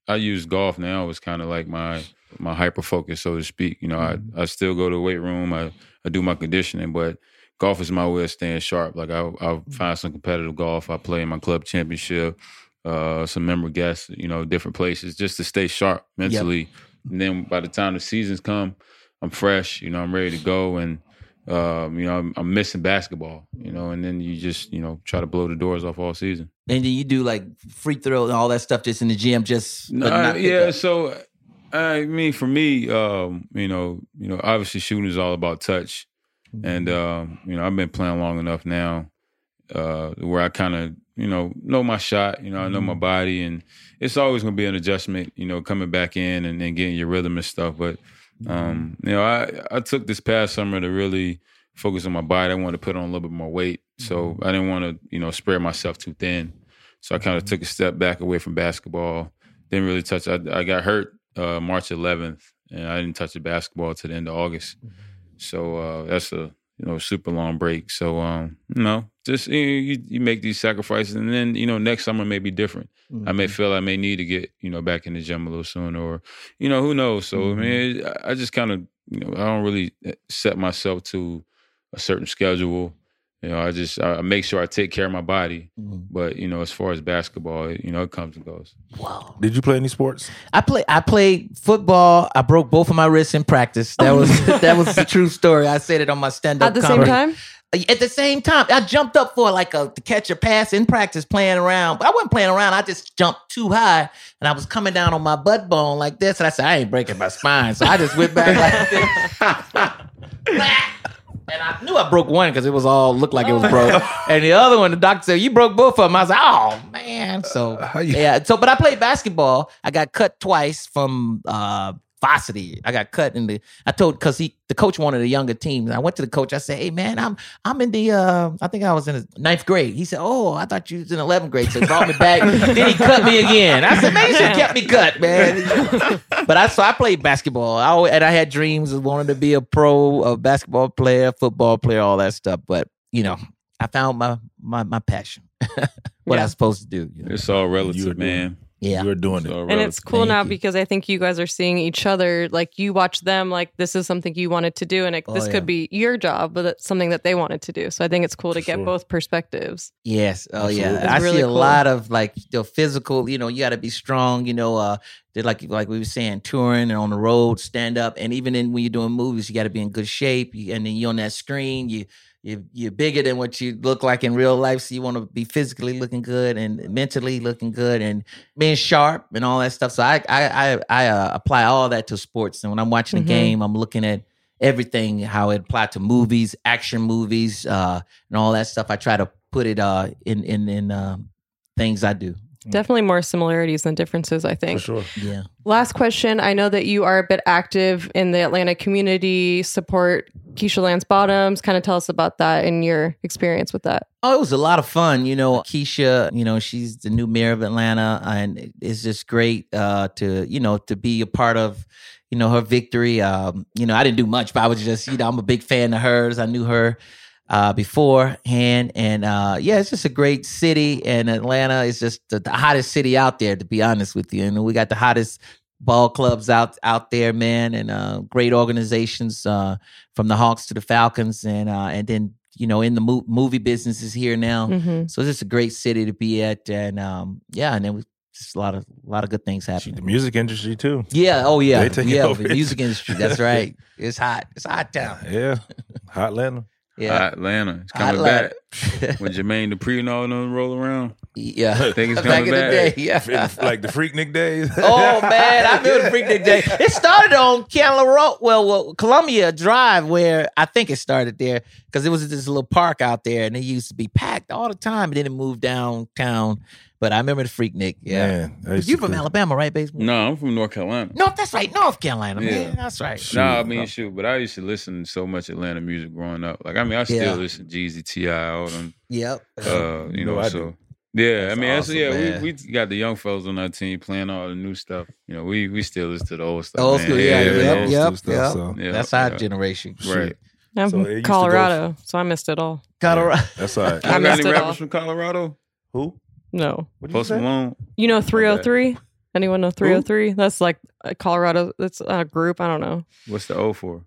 I use golf now It's kind of like my my hyper focus, so to speak. You know, I I still go to the weight room. I I do my conditioning, but golf is my way of staying sharp. Like I I find some competitive golf. I play in my club championship. Uh, some member guests, you know, different places, just to stay sharp mentally. And then by the time the seasons come, I'm fresh. You know, I'm ready to go, and um, you know, I'm, I'm missing basketball. You know, and then you just you know try to blow the doors off all season. And then you do like free throw and all that stuff just in the gym, just but Nah, not pick yeah. up. So, I mean, for me, um, you know, you know, obviously shooting is all about touch, and um, you know, I've been playing long enough now uh, where I kind of, you know, know my shot. You know, I know my body, and it's always going to be an adjustment. You know, coming back in and then getting your rhythm and stuff. But um, you know, I I took this past summer to really focus on my body. I wanted to put on a little bit more weight, so I didn't want to, you know, spread myself too thin. So I kind of took a step back away from basketball. Didn't really touch. I, I got hurt uh, March 11th, and I didn't touch the basketball to the end of August. So uh, that's a you know super long break. So um, you know, just you, you, you make these sacrifices, and then you know next summer may be different. I may feel I may need to get you know back in the gym a little sooner, or you know who knows. So I mean, I- just kind of you know I don't really uh, set myself to a certain schedule. You know, I just I make sure I take care of my body. Mhm. But you know, as far as basketball, you know, it comes and goes. Wow. Did you play any sports? I play. I played football. I broke both of my wrists in practice. That was that was the true story. I said it on my stand up. At the same time, At the same time, I jumped up for like a to catch a pass in practice, playing around. But I wasn't playing around. I just jumped too high, and I was coming down on my butt bone like this. And I said, I ain't breaking my spine, so I just went back like this. And I knew I broke one because it was all looked like it was broke. and the other one, the doctor said, You broke both of them. I was like, Oh man. So yeah. So but I played basketball. I got cut twice from uh varsity. I got cut in the. I told because he the coach wanted a younger team. And I went to the coach. I said, "Hey man, I'm I'm in the. uh I think I was in the ninth grade." He said, "Oh, I thought you was in eleventh grade." So he brought me back. then he cut me again. I said, "Man, you should have kept me cut, man." but I so I played basketball. I always, and I had dreams of wanting to be a pro, a basketball player, football player, all that stuff. But you know, I found my my my passion. what Yeah. I was supposed to do. You know? It's all You were relative, doing- man. Yeah. You're doing It's it. And it's cool Thank now you. because I think you guys are seeing each other. Like you watch them, like this is something you wanted to do, and it, Oh, this yeah. could be your job, but it's something that they wanted to do. So I think it's cool to For get sure. both perspectives. Yes. Oh yeah. It's I really see a cool. lot of like the physical, you know, you gotta be strong, you know, uh did like like we were saying, touring and on the road, stand up. And even in when you're doing movies, you gotta be in good shape. You, and then you're on that screen, you you you're bigger than what you look like in real life. So you want to be physically looking good and mentally looking good and being sharp and all that stuff. So I I I, I uh, apply all that to sports. And when I'm watching a Mhm. game, I'm looking at everything how it applied to movies, action movies, uh, and all that stuff. I try to put it uh in in in uh, things I do. Definitely more similarities than differences. I For think. sure. Yeah. Last question. I know that you are a bit active in the Atlanta community, support Keisha Lance Bottoms. Kind of tell us about that and your experience with that. Oh, it was a lot of fun. You know, Keisha, you know, she's the new mayor of Atlanta, and it's just great uh, to, you know, to be a part of, you know, her victory. Um, you know, I didn't do much, but I was just, you know, I'm a big fan of hers. I knew her uh, beforehand, and uh, yeah, it's just a great city. And Atlanta is just the, the hottest city out there, to be honest with you. And we got the hottest ball clubs out out there, man, and uh, great organizations uh, from the Hawks to the Falcons, and uh, and then you know in the mo- movie business is here now. hmm So it's just a great city to be at, and um, yeah, and then we just a lot of a lot of good things Shoot, happening. The music industry too. Yeah, oh yeah, They take it yeah, the music industry. That's right. It's hot. It's hot town. Yeah. Hot Atlanta. Yeah, Atlanta. It's coming Atlanta. back. When Jermaine Dupri and all them roll around. yeah. I Think it's Back coming in the back. day, yeah. like the Freaknik days. Oh man, I remember the Freaknik Day. It started on Candler Road, well, well, Columbia Drive, where I think it started there because it was this little park out there, and it used to be packed all the time. And then it moved downtown. But I remember the Freaknik. Yeah, Man, that used you to from be- Alabama, right, baseball? No, I'm from North Carolina. No, that's right, North Carolina, Yeah. man. That's right. Shoot. No, I mean shoot, but I used to listen to so much Atlanta music growing up. Like I mean, I still Yeah. listen to Jeezy, T.I., all them. Yep. Uh, you No, know, I so do. yeah. That's I mean, that's, awesome, yeah. man. We, we got the young fellas on our team playing all the new stuff. You know, we we still listen to the old stuff. Old school, yeah, yeah, yep, old yep, school stuff, yep. so- Yeah, That's our yeah. generation. Right. I'm So it from used go- Colorado, so I missed it all. Colorado. That's all right. I You got missed any it rappers all. from Colorado? Who? No, What did you Post say? Malone. you know 303. Anyone know 303? That's like a Colorado. That's a group. I don't know. What's the O for?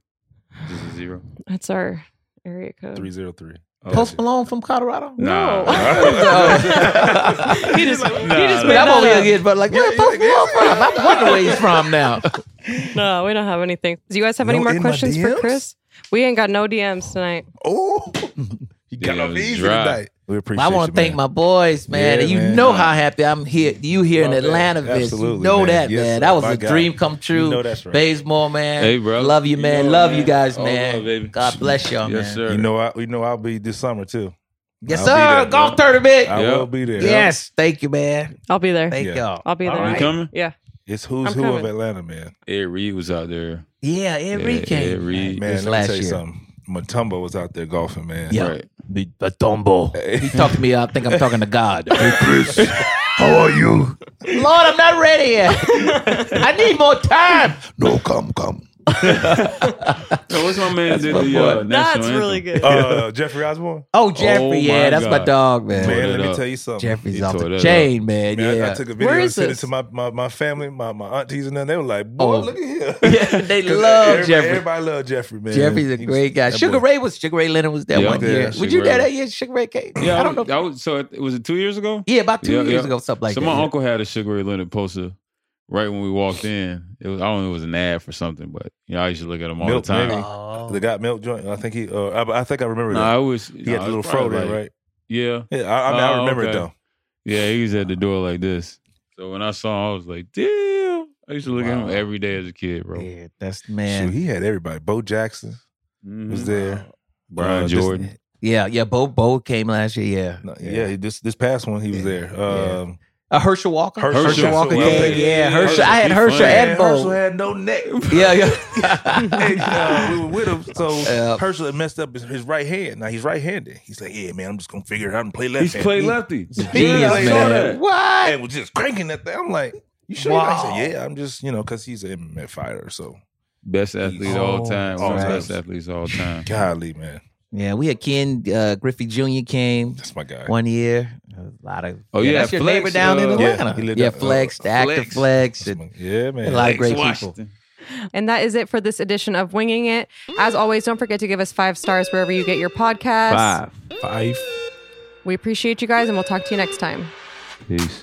Just a zero. That's our area code. 303. Oh, Post Malone from Colorado. No. he just he just nah. made I'm that over here up. again, but like, where Post Malone from? I'm wondering where he's from now. No, we don't have anything. Do you guys have any more questions for Chris? We ain't got no DMs tonight. Oh, he got Yeah, off it easy tonight. We appreciate I want to thank man. my boys, man. Yeah, and you man. know how happy I'm here. You here in Love that. Atlanta, Vince. You know man. that, Yes, man. That was My a God. dream come true. You know that's right. Bazemore, man. Hey, bro. Love you, You man. know, love man. you guys, All man. love, baby. God bless y'all, Yes, man. sir. You know, I, you know, I'll be this summer too. Yes, I'll sir. there, Golf bro. tournament. I Yep. will be there. Yes. Thank you, man. I'll be there. Thank Yeah. y'all. I'll be All there. You right. coming? Yeah. It's who's I'm who of. Atlanta, man. Ed Reed was out there. Yeah, Ed Yeah, Reed came. Ed Reed. Man, let me last tell you year. something. Mutombo was out there golfing, man. Yeah. Right. The, the Dumbo. He talked to me. I think I'm talking to God. Hey, Chris, how are you? Lord, I'm not ready yet. I need more time. No, come, come. So what's my man did my the uh, national That's anthem? really good. Uh, Jeffrey Osborne. Oh, Jeffrey. Oh, yeah, my that's my dog, man. Man, let me up. tell you something. Jeffrey's He off the that chain, man. Man, I- yeah. I, took a video and sent it to my, my, my family, my, my aunties, and them. They were like, boy, Oh. look at him." Yeah, they 'Cause love everybody, Jeffrey. Everybody love Jeffrey, man. Jeffrey's a great guy. Sugar Ray was Sugar Ray Leonard was there Yeah. one Yeah, year. Would you Ray. there that year? Sugar Ray came. Yeah, I don't know. So was it two years ago? yeah, about two years yeah. ago, something like that. so my uncle had a Sugar Ray Leonard poster right when we walked in. It was I don't know if it was an ad for something, but you know I used to look at him all Milk, the time. maybe. Oh. The got milk joint. I think he. Uh, I, I think I remember No, that. I was. he had the little fro there, right? Yeah, Yeah, I, I, mean, I Oh, remember it though. yeah. He was at the door like this. So when I saw him, I was like, "Damn!" I used to look at him every day as a kid, bro. Yeah, that's Shoot, man. he had everybody. Bo Jackson Mhm. was there. Brian Uh, this- Jordan. Yeah, yeah. Bo Bo came last year. Yeah, No, yeah, he- this this past one he was Yeah, there. yeah. Uh, Herschel Walker. Herschel, Herschel Walker what I'm came. thinking. Yeah, Yeah, Herschel. Herschel, I had Herschel funny. and Man, Herschel had no neck. Yeah, yeah. and, uh, we were with him, so Yeah. Herschel had messed up his, his right hand. Now he's right-handed. He's like, "Yeah, man, I'm just gonna figure it out and play left." He's played lefty. Genius, Yeah, I man. What? and was just cranking that thing. I'm like, "You sure?" I said, "Yeah, I'm just, you know, because he's an MMA fighter." So, Best athlete of all Oh, time. all One time. best athletes of all time. golly, man, Yeah, we had Ken uh, Griffey Jr. came that's my guy. one year. A lot of. Oh, yeah, that's your neighbor down in uh, Yeah, Atlanta. he Yeah, lived down- Flex, uh, the actor Flex. Flex. And my- yeah, man. a lot of great Flex people. And that is it for this edition of Winging It. As always, don't forget to give us five stars wherever you get your podcast. Five. Five. We appreciate you guys, and we'll talk to you next time. Peace.